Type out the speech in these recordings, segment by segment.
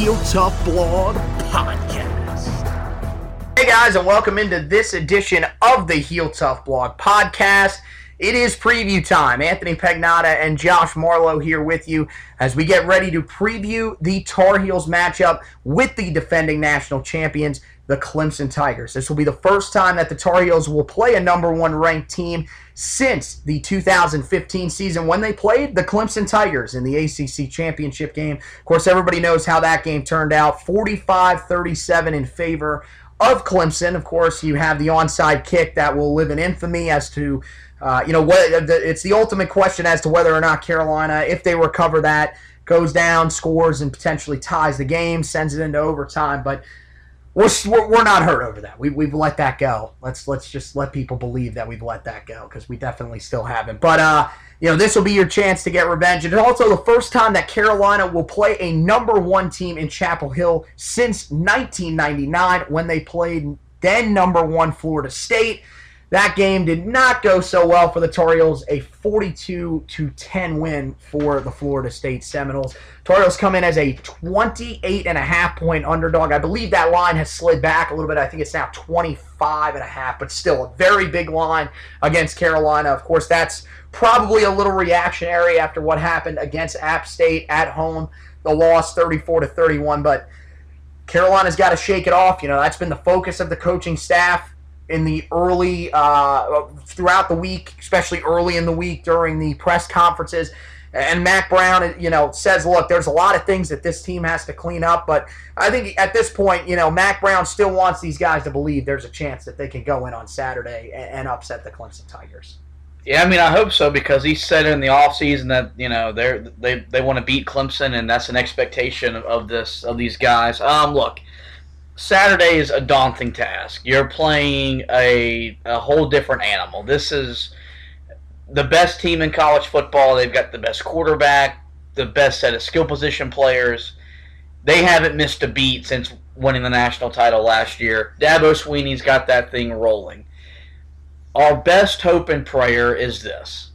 Heel Tough Blog Podcast. Hey guys, and welcome into this edition of the Heel Tough Blog Podcast. It is preview time. Anthony Pagnotta and Josh Marlowe here with you as we get ready to preview the Tar Heels matchup with the defending national champions, the Clemson Tigers. This will be the first time that the Tar Heels will play a number one ranked team since the 2015 season when they played the Clemson Tigers in the ACC championship game. Of course, everybody knows how that game turned out 45 37 in favor of Clemson. Of course, you have the onside kick that will live in infamy as to, uh, you know, what it's the ultimate question as to whether or not Carolina, if they recover that, goes down, scores, and potentially ties the game, sends it into overtime. But we're, we're not hurt over that. We, we've let that go. Let's let's just let people believe that we've let that go because we definitely still haven't. But uh, you know, this will be your chance to get revenge. It's also the first time that Carolina will play a number one team in Chapel Hill since 1999 when they played then number one Florida State. That game did not go so well for the Tar Heels, a 42 to 10 win for the Florida State Seminoles. Tar Heels come in as a 28 and a half point underdog. I believe that line has slid back a little bit. I think it's now 25 and a half, but still a very big line against Carolina. Of course, that's probably a little reactionary after what happened against App State at home. The loss 34 to 31, but Carolina's got to shake it off. You know, that's been the focus of the coaching staff in the early uh, throughout the week, especially early in the week during the press conferences. And Mack Brown, you know, says, "Look, there's a lot of things that this team has to clean up, but I think at this point, you know, Mack Brown still wants these guys to believe there's a chance that they can go in on Saturday and, upset the Clemson Tigers." Yeah, I mean, I hope so because he said in the offseason that you know they they they want to beat Clemson, and that's an expectation of, of this of these guys. Um, look, Saturday is a daunting task. You're playing a, a whole different animal. This is the best team in college football. They've got the best quarterback, the best set of skill position players. They haven't missed a beat since winning the national title last year. Dabo Swinney's got that thing rolling. Our best hope and prayer is this.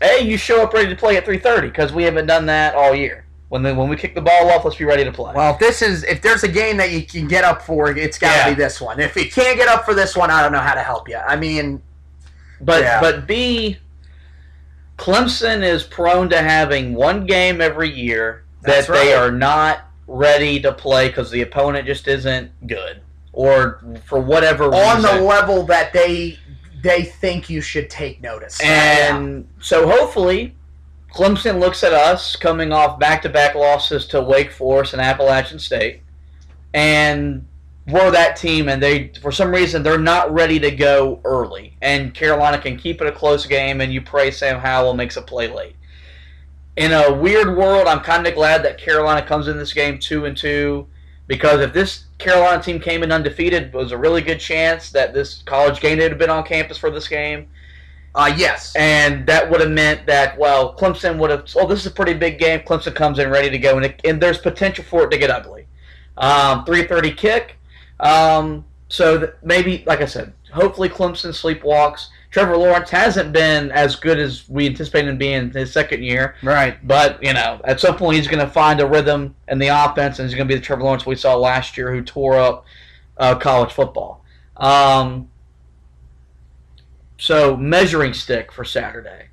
Hey, you show up ready to play at 3.30 because we haven't done that all year. When the, when we kick the ball off, let's be ready to play. Well, if this is if there's a game that you can get up for, it's got to Yeah. be this one. If you can't get up for this one, I don't know how to help you. I mean, But Yeah. but B, Clemson is prone to having one game every year that they are not ready to play because the opponent just isn't good, or for whatever on the level that they they think you should take notice. and so hopefully, Clemson looks at us coming off back-to-back losses to Wake Forest and Appalachian State, and we're that team, and they for some reason they're not ready to go early, and Carolina can keep it a close game, and you pray Sam Howell makes a play late. In a weird world, I'm kind of glad that Carolina comes in this game two and two, because if this Carolina team came in undefeated, it was a really good chance that this college game they'd have been on campus for this game. Uh, yes. And that would have meant that, well, Clemson would have, oh, this is a pretty big game. Clemson comes in ready to go, and, it, and there's potential for it to get ugly. Um, 3.30 kick. Um, so maybe, like I said, hopefully Clemson sleepwalks. Trevor Lawrence hasn't been as good as we anticipated him being his second year. Right. But, you know, at some point he's going to find a rhythm in the offense, and he's going to be the Trevor Lawrence we saw last year who tore up uh, college football. Um, so, measuring stick for Saturday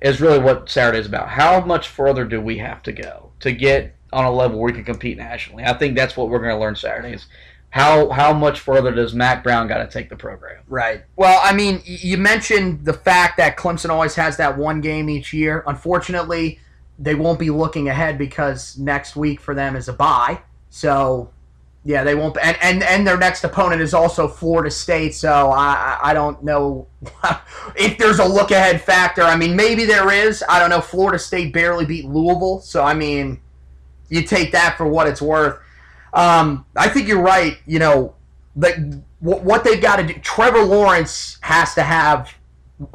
is really what Saturday is about. How much further do we have to go to get on a level where we can compete nationally? I think that's what we're going to learn Saturday is how how much further does Mack Brown got to take the program? Right. Well, I mean, you mentioned the fact that Clemson always has that one game each year. Unfortunately, they won't be looking ahead because next week for them is a bye. So, yeah, they won't. And and, and their next opponent is also Florida State. So I I don't know if there's a look ahead factor. I mean, maybe there is. I don't know. Florida State barely beat Louisville, so I mean, you take that for what it's worth. Um, I think you're right. You know, the, what they've got to do. Trevor Lawrence has to have,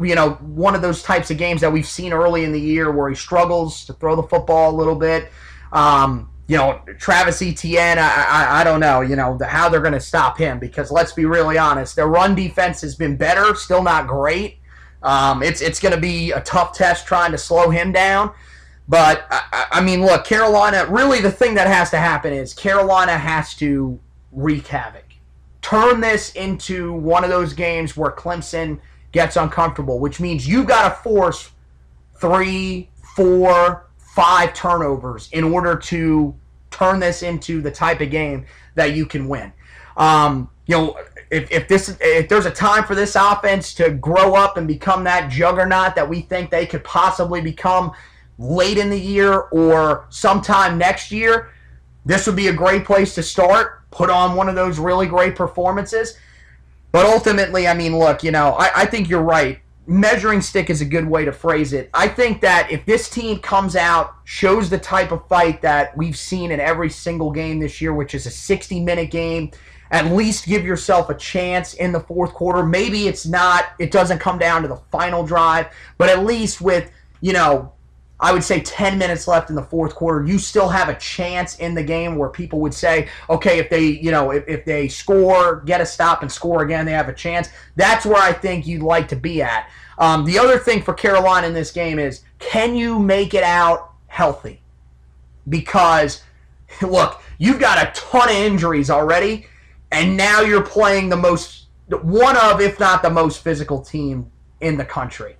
you know, one of those types of games that we've seen early in the year where he struggles to throw the football a little bit. Um, you know, Travis Etienne, I, I, I don't know, you know, the, how they're going to stop him because let's be really honest, their run defense has been better, still not great. Um, it's it's going to be a tough test trying to slow him down. But I, I, mean, look, Carolina. Really, the thing that has to happen is Carolina has to wreak havoc, turn this into one of those games where Clemson gets uncomfortable, which means you've got to force three, four, five turnovers in order to turn this into the type of game that you can win. Um, you know, if, if this if there's a time for this offense to grow up and become that juggernaut that we think they could possibly become late in the year or sometime next year, this would be a great place to start. Put on one of those really great performances. But ultimately, I mean, look, you know, I, I think you're right. Measuring stick is a good way to phrase it. I think that if this team comes out, shows the type of fight that we've seen in every single game this year, which is a 60 minute game, at least give yourself a chance in the fourth quarter. Maybe it's not, it doesn't come down to the final drive, but at least with, you know, I would say 10 minutes left in the fourth quarter, you still have a chance in the game where people would say, okay, if they, you know, if, if they score, get a stop and score again, they have a chance. That's where I think you'd like to be at. Um, the other thing for Carolina in this game is can you make it out healthy? Because, look, you've got a ton of injuries already, and now you're playing the most, one of, if not the most physical team in the country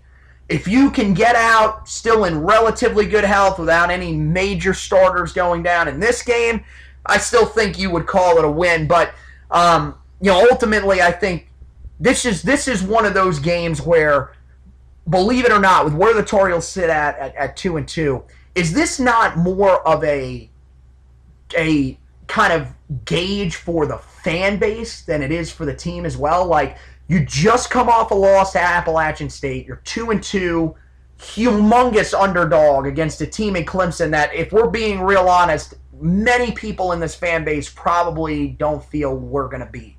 if you can get out still in relatively good health without any major starters going down in this game, I still think you would call it a win. But um, you know, ultimately, I think this is this is one of those games where, believe it or not, with where the Heels sit at, at at two and two, is this not more of a a kind of gauge for the fan base than it is for the team as well? Like you just come off a loss to Appalachian State. You're two and two, humongous underdog against a team in Clemson that, if we're being real honest, many people in this fan base probably don't feel we're going to beat.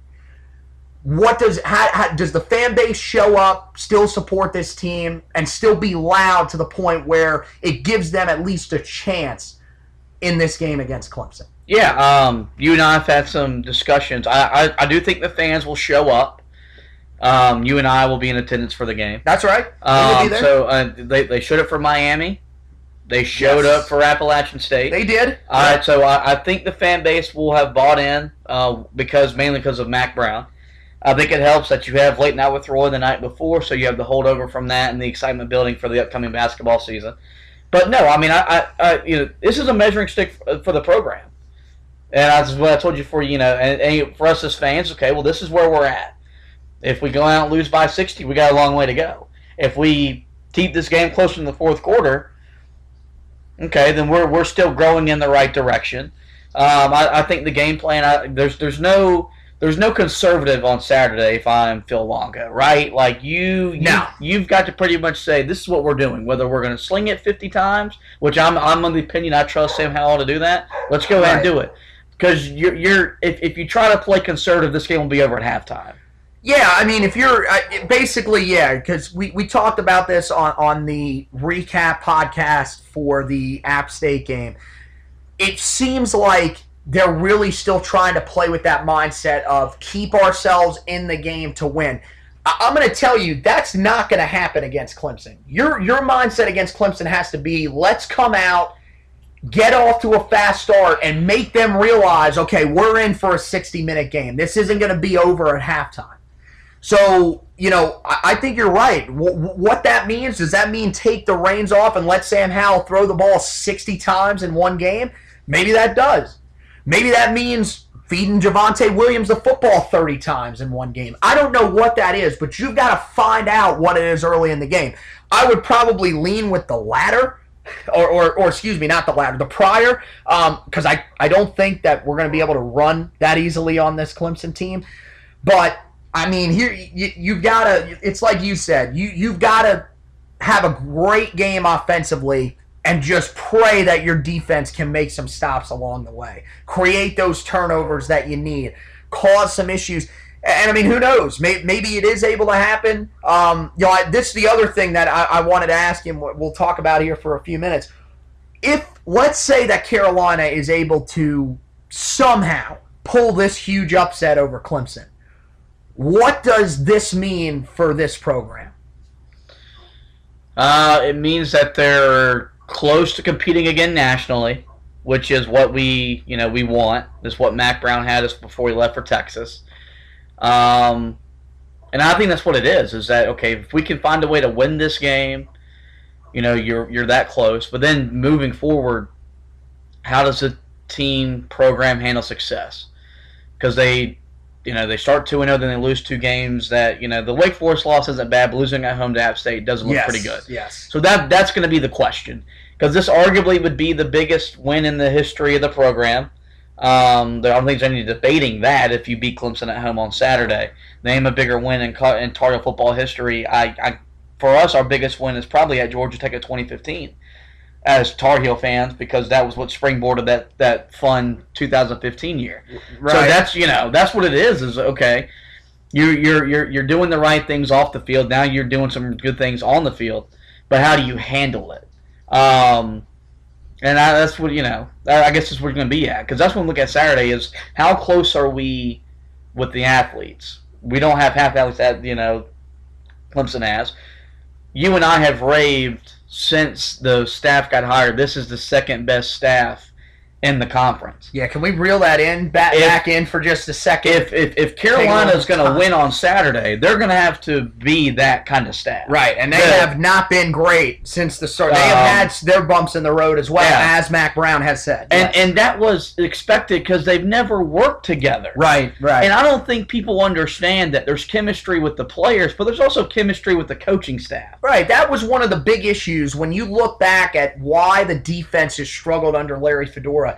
What does how, how, does the fan base show up, still support this team, and still be loud to the point where it gives them at least a chance in this game against Clemson? Yeah, um, you and I have had some discussions. I, I, I do think the fans will show up. Um, you and I will be in attendance for the game. That's right. Um, so uh, they, they showed up for Miami. They showed yes. up for Appalachian State. They did. All right. So I, I think the fan base will have bought in uh, because mainly because of Mack Brown. I think it helps that you have late night with Roy the night before, so you have the holdover from that and the excitement building for the upcoming basketball season. But no, I mean, I, I, I you know, this is a measuring stick for, for the program, and that's what I told you for you know, and, and for us as fans, okay, well, this is where we're at. If we go out and lose by 60, we got a long way to go. If we keep this game close in the fourth quarter, okay, then we're, we're still growing in the right direction. Um, I, I, think the game plan. I, there's there's no there's no conservative on Saturday if I'm Phil Longo, right? Like you, you no. you've got to pretty much say this is what we're doing. Whether we're going to sling it 50 times, which I'm I'm of the opinion I trust Sam Howell to do that. Let's go ahead and do it because you're you're if, if you try to play conservative, this game will be over at halftime. Yeah, I mean, if you're uh, basically, yeah, because we, we talked about this on, on the recap podcast for the App State game. It seems like they're really still trying to play with that mindset of keep ourselves in the game to win. I, I'm going to tell you that's not going to happen against Clemson. Your your mindset against Clemson has to be let's come out, get off to a fast start, and make them realize okay, we're in for a 60 minute game. This isn't going to be over at halftime. So, you know, I, I think you're right. W- what that means, does that mean take the reins off and let Sam Howell throw the ball 60 times in one game? Maybe that does. Maybe that means feeding Javonte Williams the football 30 times in one game. I don't know what that is, but you've got to find out what it is early in the game. I would probably lean with the latter. Or, or, or excuse me, not the latter, the prior, because um, I, I don't think that we're going to be able to run that easily on this Clemson team. But I mean, here you, you've got to. It's like you said. You you've got to have a great game offensively and just pray that your defense can make some stops along the way. Create those turnovers that you need. Cause some issues. And I mean, who knows? Maybe, it is able to happen. Um, you know, I, this is the other thing that I, I wanted to ask him. We'll talk about here for a few minutes. If let's say that Carolina is able to somehow pull this huge upset over Clemson, what does this mean for this program? Uh, it means that they're close to competing again nationally, which is what we you know we want. Is what Mack Brown had us before he left for Texas. Um, and I think that's what it is. Is that okay? If we can find a way to win this game, you know, you're you're that close. But then moving forward, how does the team program handle success? Because they you know, they start 2 and 0, then they lose two games. That, you know, the Wake Forest loss isn't bad, but losing at home to App State doesn't look yes, pretty good. Yes. So that that's going to be the question. Because this arguably would be the biggest win in the history of the program. Um, I don't think there's any debating that if you beat Clemson at home on Saturday. Name a bigger win in, in Tar Heel football history. I, I, for us, our biggest win is probably at Georgia Tech at 2015 as Tar Heel fans because that was what springboarded that that fun 2015 year. Right. So that's you know that's what it is. Is okay. You're you're you're you're doing the right things off the field. Now you're doing some good things on the field, but how do you handle it? Um, and I, that's what you know. I guess that's where we're going to be at because that's when we look at Saturday is how close are we with the athletes? We don't have half athletes that you know Clemson has. You and I have raved since the staff got hired, this is the second best staff in the conference. Yeah, can we reel that in back, if, back in for just a second? If if, if Carolina's going to win on Saturday, they're going to have to be that kind of staff. Right, and they have not been great since the start. They um, have had their bumps in the road as well, yeah. as Mack Brown has said. And yes. and that was expected because they've never worked together. Right, right. And I don't think people understand that there's chemistry with the players, but there's also chemistry with the coaching staff. Right, that was one of the big issues when you look back at why the defense has struggled under Larry Fedora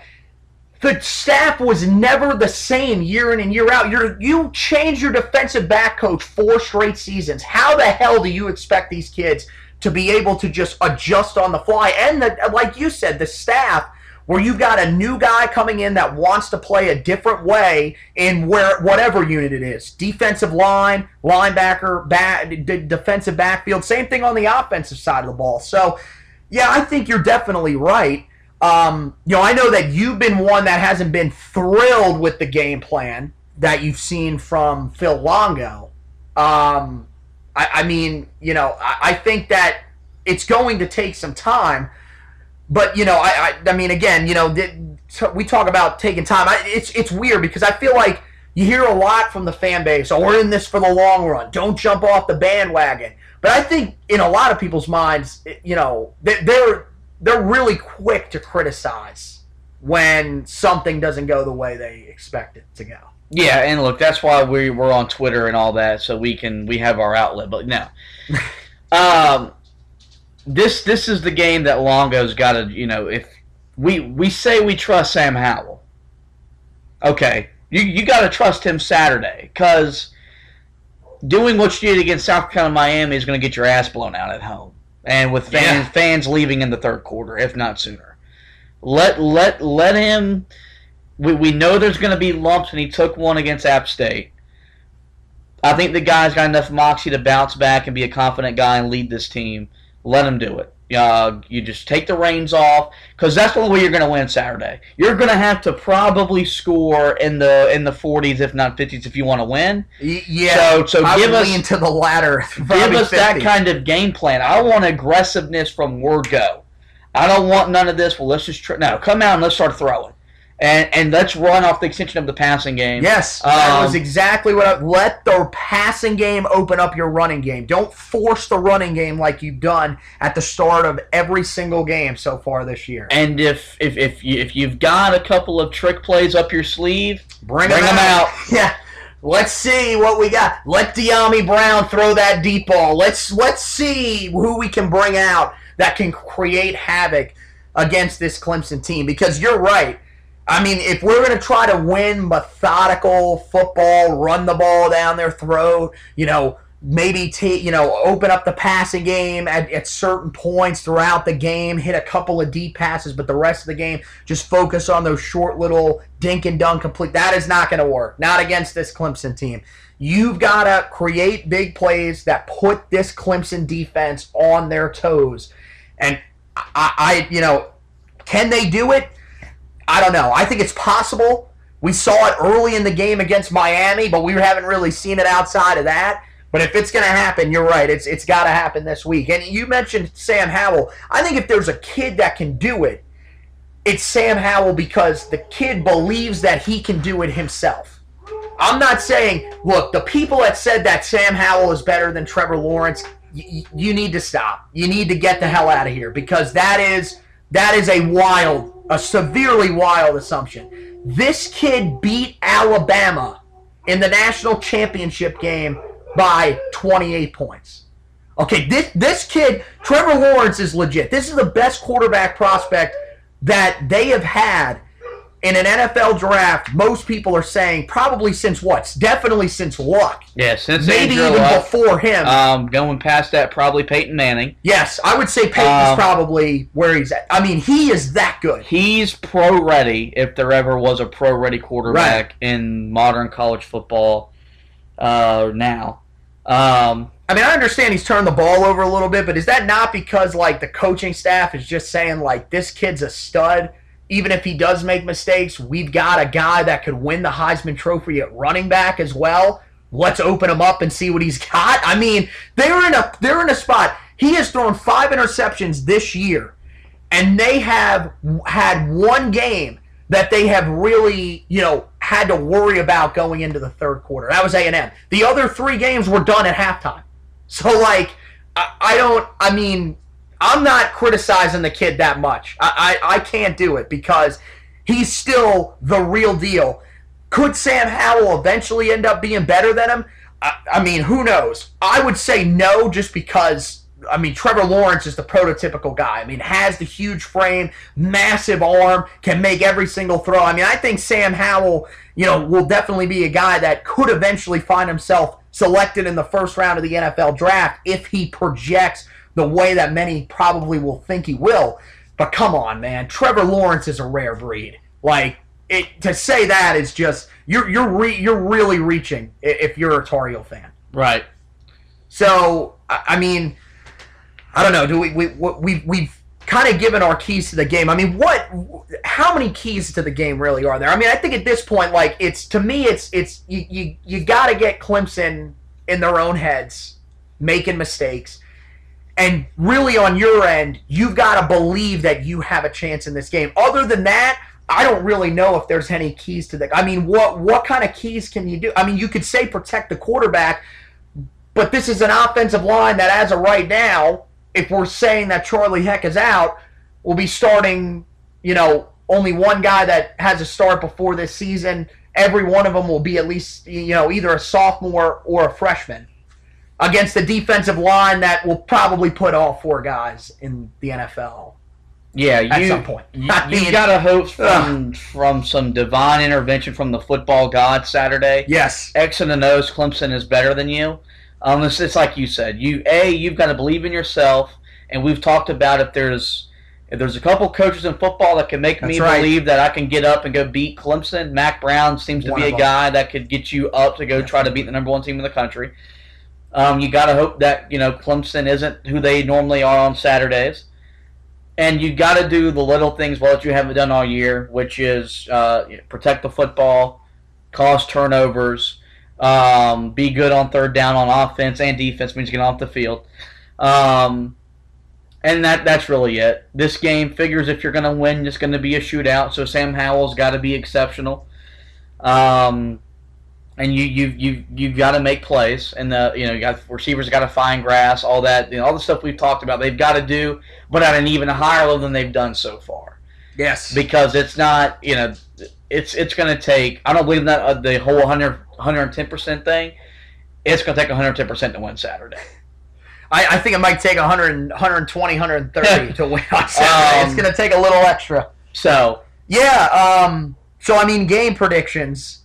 the staff was never the same year in and year out. you you changed your defensive back coach four straight seasons. How the hell do you expect these kids to be able to just adjust on the fly? And the, like you said, the staff where you've got a new guy coming in that wants to play a different way in where whatever unit it is defensive line linebacker back d- defensive backfield same thing on the offensive side of the ball so yeah i think you're definitely right um, you know, I know that you've been one that hasn't been thrilled with the game plan that you've seen from Phil Longo. Um, I, I, mean, you know, I, I, think that it's going to take some time. But you know, I, I, I mean, again, you know, we talk about taking time. it's it's weird because I feel like you hear a lot from the fan base. Oh, we're in this for the long run. Don't jump off the bandwagon. But I think in a lot of people's minds, you know, they're they're really quick to criticize when something doesn't go the way they expect it to go. Yeah, and look, that's why we we're on Twitter and all that, so we can we have our outlet. But no, um, this this is the game that Longo's got to you know if we we say we trust Sam Howell, okay, you you got to trust him Saturday because doing what you did against South Carolina Miami is going to get your ass blown out at home and with fans yeah. fans leaving in the third quarter, if not sooner. Let let let him. We, we know there's going to be lumps, and he took one against App State. I think the guy's got enough moxie to bounce back and be a confident guy and lead this team. Let him do it. Uh, you just take the reins off because that's the only way you're going to win Saturday. You're going to have to probably score in the in the 40s, if not 50s, if you want to win. Yeah. So- so I give us- lean to the latter. Give us that kind of game plan. I want aggressiveness from word go. I don't want none of this. Well, let's just try. No, come out and let's start throwing, and and let's run off the extension of the passing game. Yes, that Um, was exactly what. I, let the passing game open up your running game. Don't force the running game like you've done at the start of every single game so far this year. And if if if you, if you've got a couple of trick plays up your sleeve, Bring, Bring 'em out. Yeah. Let's see what we got. Let Dyami Brown throw that deep ball. Let's let's see who we can bring out that can create havoc against this Clemson team. Because you're right. I mean, if we're going to try to win methodical football, run the ball down their throat, you know, maybe t- you know open up the passing game at, at certain points throughout the game, hit a couple of deep passes, but the rest of the game just focus on those short little dink and dunk complete. That is not going to work. Not against this Clemson team. You've got to create big plays that put this Clemson defense on their toes. And I, I you know, can they do it? I don't know. I think it's possible. We saw it early in the game against Miami, but we haven't really seen it outside of that. But if it's going to happen, you're right. It's it's got to happen this week. And you mentioned Sam Howell. I think if there's a kid that can do it, it's Sam Howell because the kid believes that he can do it himself. I'm not saying, look, the people that said that Sam Howell is better than Trevor Lawrence, y- you need to stop. You need to get the hell out of here because that is that is a wild, a severely wild assumption. This kid beat Alabama in the national championship game by 28 points. Okay, this this kid, Trevor Lawrence is legit. This is the best quarterback prospect that they have had in an NFL draft. Most people are saying probably since what? Definitely since Luck. yeah, since Maybe Andrew even Luck, before him. um, going past that, probably Peyton Manning. yes, I would say Peyton's Um, probably where he's at. I mean, he is that good. He's pro ready if there ever was a pro ready quarterback in modern college football. Uh, now, um, I mean, I understand he's turned the ball over a little bit, but is that not because like the coaching staff is just saying like this kid's a stud? Even if he does make mistakes, we've got a guy that could win the Heisman Trophy at running back as well. Let's open him up and see what he's got. I mean, they're in a they're in a spot. He has thrown five interceptions this year, and they have had one game that they have really, you know, had to worry about going into the third quarter. That was A&M. The other three games were done at halftime. So, like, I, I don't, I mean, I'm not criticizing the kid that much. I, I, I can't do it because he's still the real deal. Could Sam Howell eventually end up being better than him? I, I mean, who knows? I would say no just because I mean, Trevor Lawrence is the prototypical guy. I mean, has the huge frame, massive arm, can make every single throw. I mean, I think Sam Howell, you know, will definitely be a guy that could eventually find himself selected in the first round of the NFL draft if he projects the way that many probably will think he will. But come on, man, Trevor Lawrence is a rare breed. Like it to say that is just you're you're re, you're really reaching if you're a Tar Heel fan. right. So I I mean, I don't know. Do we we we we've kind of given our keys to the game? I mean, what? How many keys to the game really are there? I mean, I think at this point, like it's to me, it's it's you you, you got to get Clemson in their own heads, making mistakes. And really, on your end, you've got to believe that you have a chance in this game. Other than that, I don't really know if there's any keys to the. I mean, what what kind of keys can you do? I mean, you could say protect the quarterback, but this is an offensive line that, as of right now, if we're saying that Charlie Heck is out, will be starting, you know, only one guy that has a start before this season. Every one of them will be at least, you know, either a sophomore or a freshman against the defensive line that will probably put all four guys in the NFL. Yeah, you, At some point. you, I mean- got to hope from from some divine intervention from the football god Saturday. Yes. X and the nose, Clemson is better than you. Um, it's, it's like you said. You a you've got to believe in yourself, and we've talked about if there's If there's a couple coaches in football that can make me right. believe that I can get up and go beat Clemson, Mack Brown seems to One be a guy that could get you up to go try to beat the number one team in the country. Um, you got to hope that you know Clemson isn't who they normally are on Saturdays, and you got to do the little things well that you haven't done all year, which is uh, protect the football, cause turnovers, um, be good on third down on offense and defense means get off the field. Um, and that that's really it. This game figures if you're going to win, it's going to be a shootout. So Sam Howell's got to be exceptional. Um, and you you you you've got to make plays, and the you know you got receivers got to find grass, all that, you know, all the stuff we've talked about. They've got to do, but at an even higher level than they've done so far Yes. because it's not you know it's it's going to take I don't believe in that uh, the whole 100 110 percent thing. It's going to take 110 percent to win Saturday. I, I think it might take 100, 120, 130 to win on Saturday. Um, it's going to take a little extra. So Yeah. Um. So I mean, game predictions.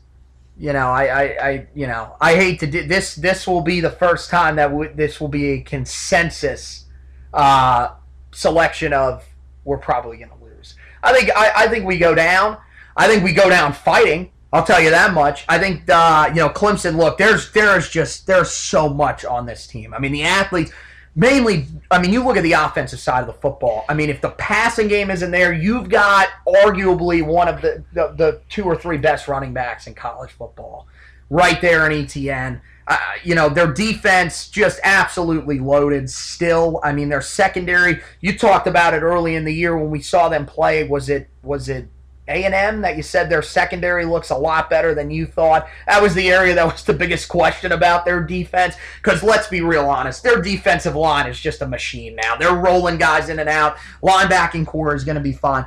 You know, I, I, I you know, I hate to do this. This will be the first time that this will be a consensus uh, selection of we're probably going to lose. I think I, I think we go down. I think we go down fighting. I'll tell you that much. I think uh, you know Clemson. Look, there's there's just there's so much on this team. I mean, the athletes mainly. I mean, you look at the offensive side of the football. I mean, if the passing game isn't there, you've got arguably one of the the, the two or three best running backs in college football, right there in Etienne. Uh, you know their defense just absolutely loaded. Still, I mean their secondary. You talked about it early in the year when we saw them play. Was it was it a and M that you said their secondary looks a lot better than you thought. That was the area that was the biggest question about their defense. Because let's be real honest, their defensive line is just a machine now. They're rolling guys in and out. Linebacking corps is going to be fine.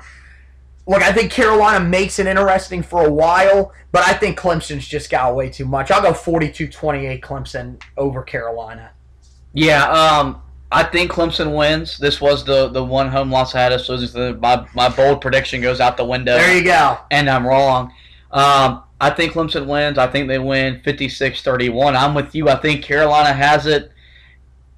Look, I think Carolina makes it interesting for a while, but I think Clemson's just got way too much. I'll go 42-28 Clemson over Carolina. yeah, um, I think Clemson wins. This was the the one home loss I had, so the, my my bold prediction goes out the window. There you go. and I'm wrong. Um, I think Clemson wins. I think they win 56-31. I'm with you. I think Carolina has it.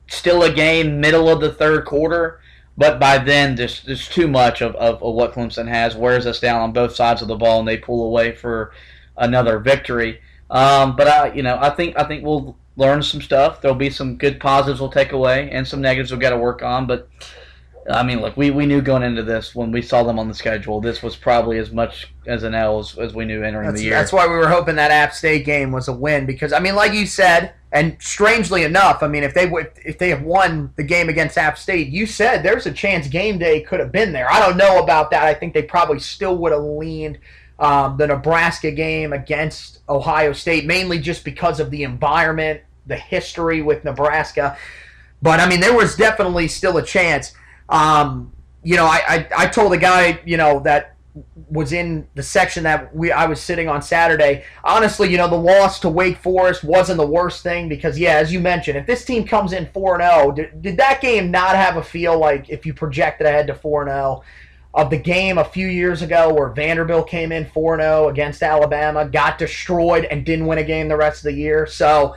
Still a game, middle of the third quarter, but by then there's, there's too much of, of, of what Clemson has. Wears us down on both sides of the ball, and they pull away for another victory. Um, but I, you know, I think I think we'll learn some stuff. There'll be some good positives we'll take away, and some negatives we'll got to work on. But I mean, look, we, we knew going into this when we saw them on the schedule, this was probably as much as an L as, as we knew entering That's, the year. that's why we were hoping that App State game was a win because I mean, like you said, and strangely enough, I mean, if they would, if they have won the game against App State, you said there's a chance game day could have been there. I don't know about that. I think they probably still would have leaned um, the Nebraska game against Ohio State, mainly just because of the environment, the history with Nebraska. But I mean, there was definitely still a chance. Um, you know, I, I I told the guy, you know, that was in the section that we I was sitting on Saturday. Honestly, you know, the loss to Wake Forest wasn't the worst thing because yeah, as you mentioned, if this team comes in 4 and 0, did, that game not have a feel like if you projected ahead to 4 and 0 of the game a few years ago where Vanderbilt came in 4 0 against Alabama, got destroyed and didn't win a game the rest of the year. So,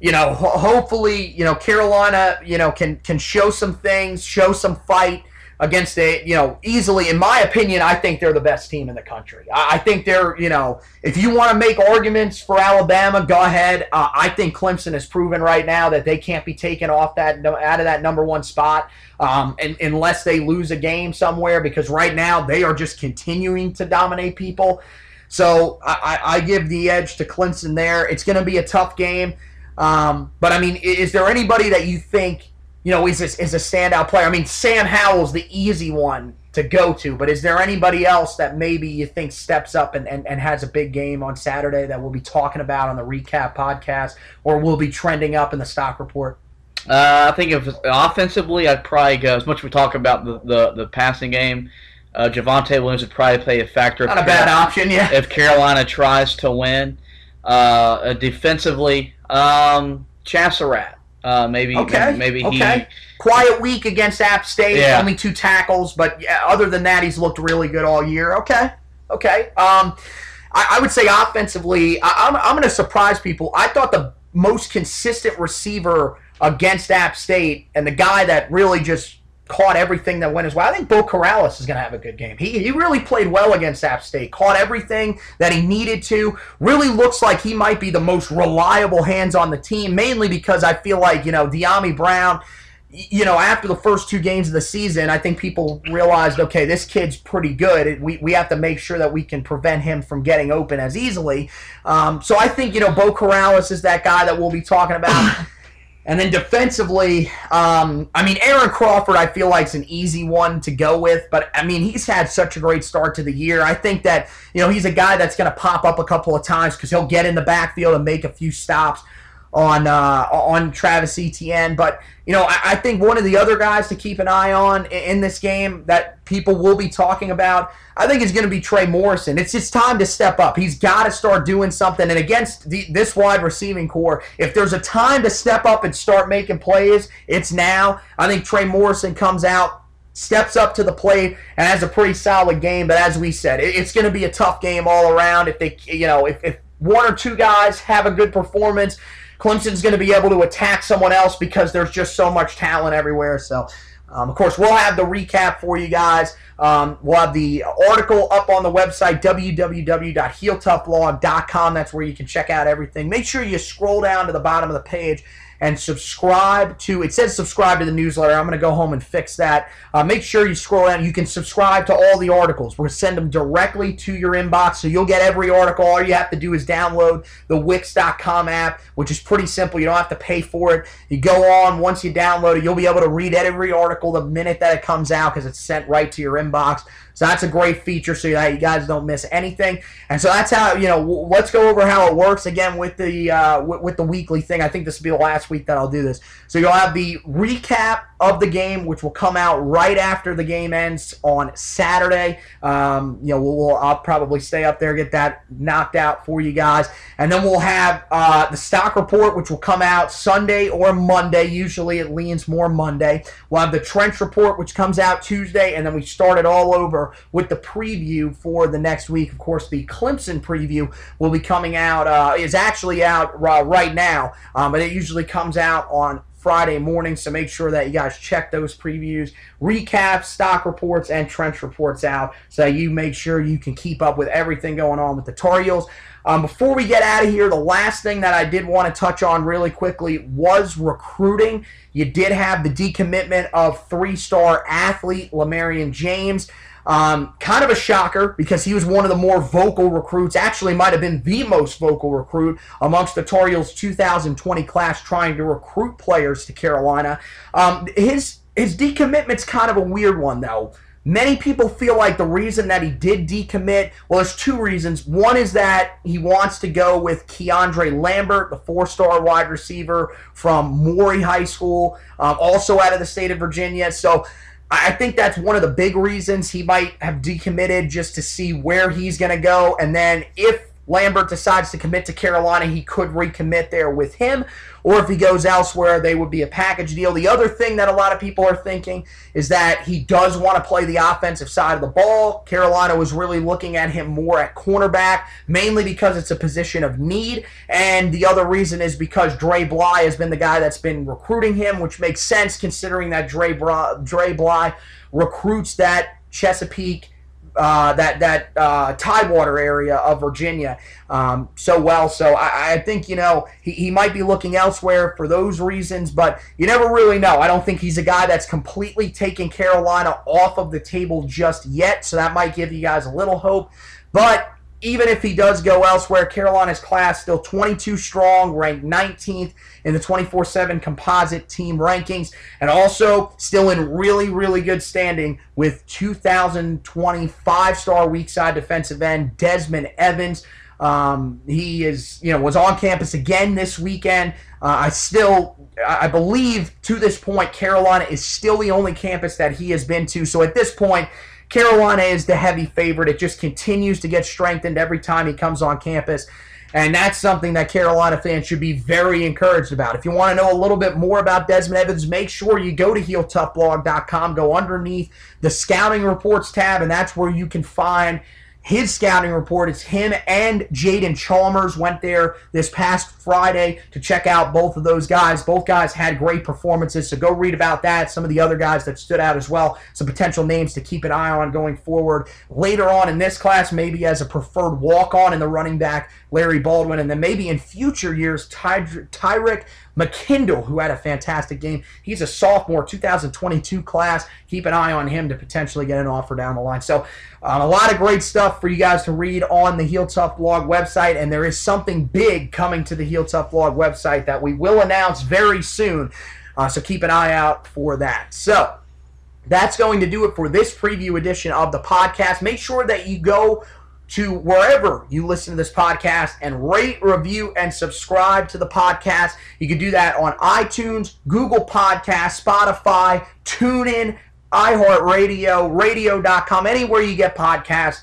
you know, ho- hopefully, you know, Carolina, you know, can can show some things, show some fight against a, you know, easily. In my opinion, I think they're the best team in the country. I, I think they're, you know, if you want to make arguments for Alabama, go ahead. Uh, I think Clemson has proven right now that they can't be taken off that out of that number one spot, um, and, unless they lose a game somewhere. Because right now they are just continuing to dominate people. So I, I give the edge to Clemson there. It's going to be a tough game. Um, but I mean, is there anybody that you think you know is this, is a standout player? I mean, Sam Howell's the easy one to go to, but is there anybody else that maybe you think steps up and, and, and has a big game on Saturday that we'll be talking about on the recap podcast or will be trending up in the stock report? Uh, I think if offensively, I'd probably go as much as we talk about the, the, the passing game. Uh, Javonte Williams would probably play a factor. Not a bad Carolina- option, yeah. If Carolina tries to win, uh, defensively, um, Chazz Surratt. Uh, maybe Okay. maybe okay. Quiet week against App State. Yeah. Only two tackles, but yeah, other than that, he's looked really good all year. Okay. Okay. Um, I, I would say offensively, I, I'm, I'm going to surprise people. I thought the most consistent receiver against App State and the guy that really just caught everything that went his way. I think Beau Corrales is going to have a good game. He, he really played well against App State, caught everything that he needed to. Really looks like he might be the most reliable hands on the team, mainly because I feel like, you know, Dyami Brown you know, after the first two games of the season, I think people realized, okay, this kid's pretty good. We, we have to make sure that we can prevent him from getting open as easily. Um, so I think, you know, Beau Corrales is that guy that we'll be talking about. And then defensively, um, I mean, Aaron Crawford, I feel like is an easy one to go with. But I mean, he's had such a great start to the year. I think that you know he's a guy that's going to pop up a couple of times because he'll get in the backfield and make a few stops on uh, on Travis Etienne. But you know, I, I, think one of the other guys to keep an eye on in, in this game that people will be talking about, I think is going to be Trey Morrison. It's just time to step up. He's got to start doing something. And against the, this wide receiving corps, if there's a time to step up and start making plays, it's now. I think Trey Morrison comes out. Steps up to the plate and has a pretty solid game, but as we said, it, it's going to be a tough game all around. If they, you know, if, if one or two guys have a good performance, Clemson's going to be able to attack someone else because there's just so much talent everywhere. So, um, of course, we'll have the recap for you guys. Um, we'll have the article up on the website, www.heeltoughblog.com. That's where you can check out everything. Make sure you scroll down to the bottom of the page and subscribe to it says subscribe to the newsletter. I'm going to go home and fix that. Uh, make sure you scroll down. You can subscribe to all the articles. We're going to send them directly to your inbox so you'll get every article. All you have to do is download the wix.com app which is pretty simple. You don't have to pay for it. You go on. Once you download it you'll be able to read every article the minute that it comes out because it's sent right to your inbox so that's a great feature so that you guys don't miss anything. And so that's how you know. let's go over how it works again with the uh, with, with, the weekly thing. I think this will be the last week that I'll do this. So you'll have the recap of the game, which will come out right after the game ends on Saturday. Um, you know, we'll, we'll, I'll probably stay up there get that knocked out for you guys, and then we'll have uh, the stock report, which will come out Sunday or Monday. Usually it leans more Monday. We'll have the trench report, which comes out Tuesday, and then we start it all over with the preview for the next week. Of course, the Clemson preview will be coming out, uh, is actually out uh, right now, um, but it usually comes out on Friday morning. So make sure that you guys check those previews, recaps, stock reports, and trench reports out so you make sure you can keep up with everything going on with the Tar Heels. Um, before we get out of here, the last thing that I did want to touch on really quickly was recruiting. You did have the decommitment of three star athlete Lamarian James. Um, kind of a shocker because he was one of the more vocal recruits. Actually, might have been the most vocal recruit amongst the Tar Heels 2020 class, trying to recruit players to Carolina. Um, his his decommitment's kind of a weird one though. Many people feel like the reason that he did decommit, well, there's two reasons. One is that he wants to go with Keandre Lambert, the four star wide receiver from Maury High School, um, also out of the state of Virginia. So I think that's one of the big reasons he might have decommitted just to see where he's going to go. And then if Lambert decides to commit to Carolina, he could recommit there with him. Or if he goes elsewhere, they would be a package deal. The other thing that a lot of people are thinking is that he does want to play the offensive side of the ball. Carolina was really looking at him more at cornerback, mainly because it's a position of need. And the other reason is because Dre Bly has been the guy that's been recruiting him, which makes sense considering that Dre, Bra- Dre Bly recruits that Chesapeake uh, that that uh, Tidewater area of Virginia um, so well. So I, I, think you know he, he might be looking elsewhere for those reasons, but you never really know. I don't think he's a guy that's completely taking Carolina off of the table just yet. So that might give you guys a little hope, but even if he does go elsewhere, Carolina's class still 22 strong, ranked 19th in the 24 7 composite team rankings, and also still in really, really good standing with 2025 star weak side defensive end Desmond Evans. Um, he is, you know, was on campus again this weekend. Uh, I still, I believe to this point, Carolina is still the only campus that he has been to. So at this point, Carolina is the heavy favorite. It just continues to get strengthened every time he comes on campus. And that's something that Carolina fans should be very encouraged about. If you want to know a little bit more about Desmond Evans, make sure you go to HeelToughBlog.com, go underneath the scouting reports tab, and that's where you can find his scouting report. It's him and Jaden Chalmers went there this past Friday to check out both of those guys. Both guys had great performances, so go read about that. Some of the other guys that stood out as well, some potential names to keep an eye on going forward. Later on in this class, maybe as a preferred walk on in the running back, Larry Baldwin, and then maybe in future years, Ty- Tyrick McKindle, who had a fantastic game. He's a sophomore, 2022 class. Keep an eye on him to potentially get an offer down the line. So, um, a lot of great stuff for you guys to read on the Heel Tough blog website, and there is something big coming to the Heel Tough blog website that we will announce very soon. Uh, so keep an eye out for that. So that's going to do it for this preview edition of the podcast. Make sure that you go to wherever you listen to this podcast and rate, review, and subscribe to the podcast. You can do that on iTunes, Google Podcast, Spotify, TuneIn, iHeartRadio, radio.com, anywhere you get podcasts.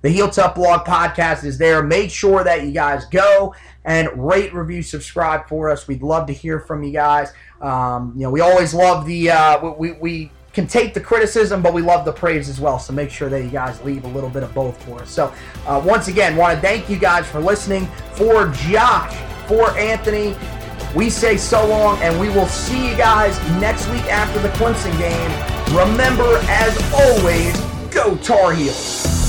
The Heel Tough Blog podcast is there. Make sure that you guys go and rate, review, subscribe for us. We'd love to hear from you guys. Um, you know, we always love the uh, we, we can take the criticism, but we love the praise as well. So make sure that you guys leave a little bit of both for us. So uh, once again, want to thank you guys for listening. For Josh, for Anthony, we say so long, and we will see you guys next week after the Clemson game. Remember, as always, go Tar Heels.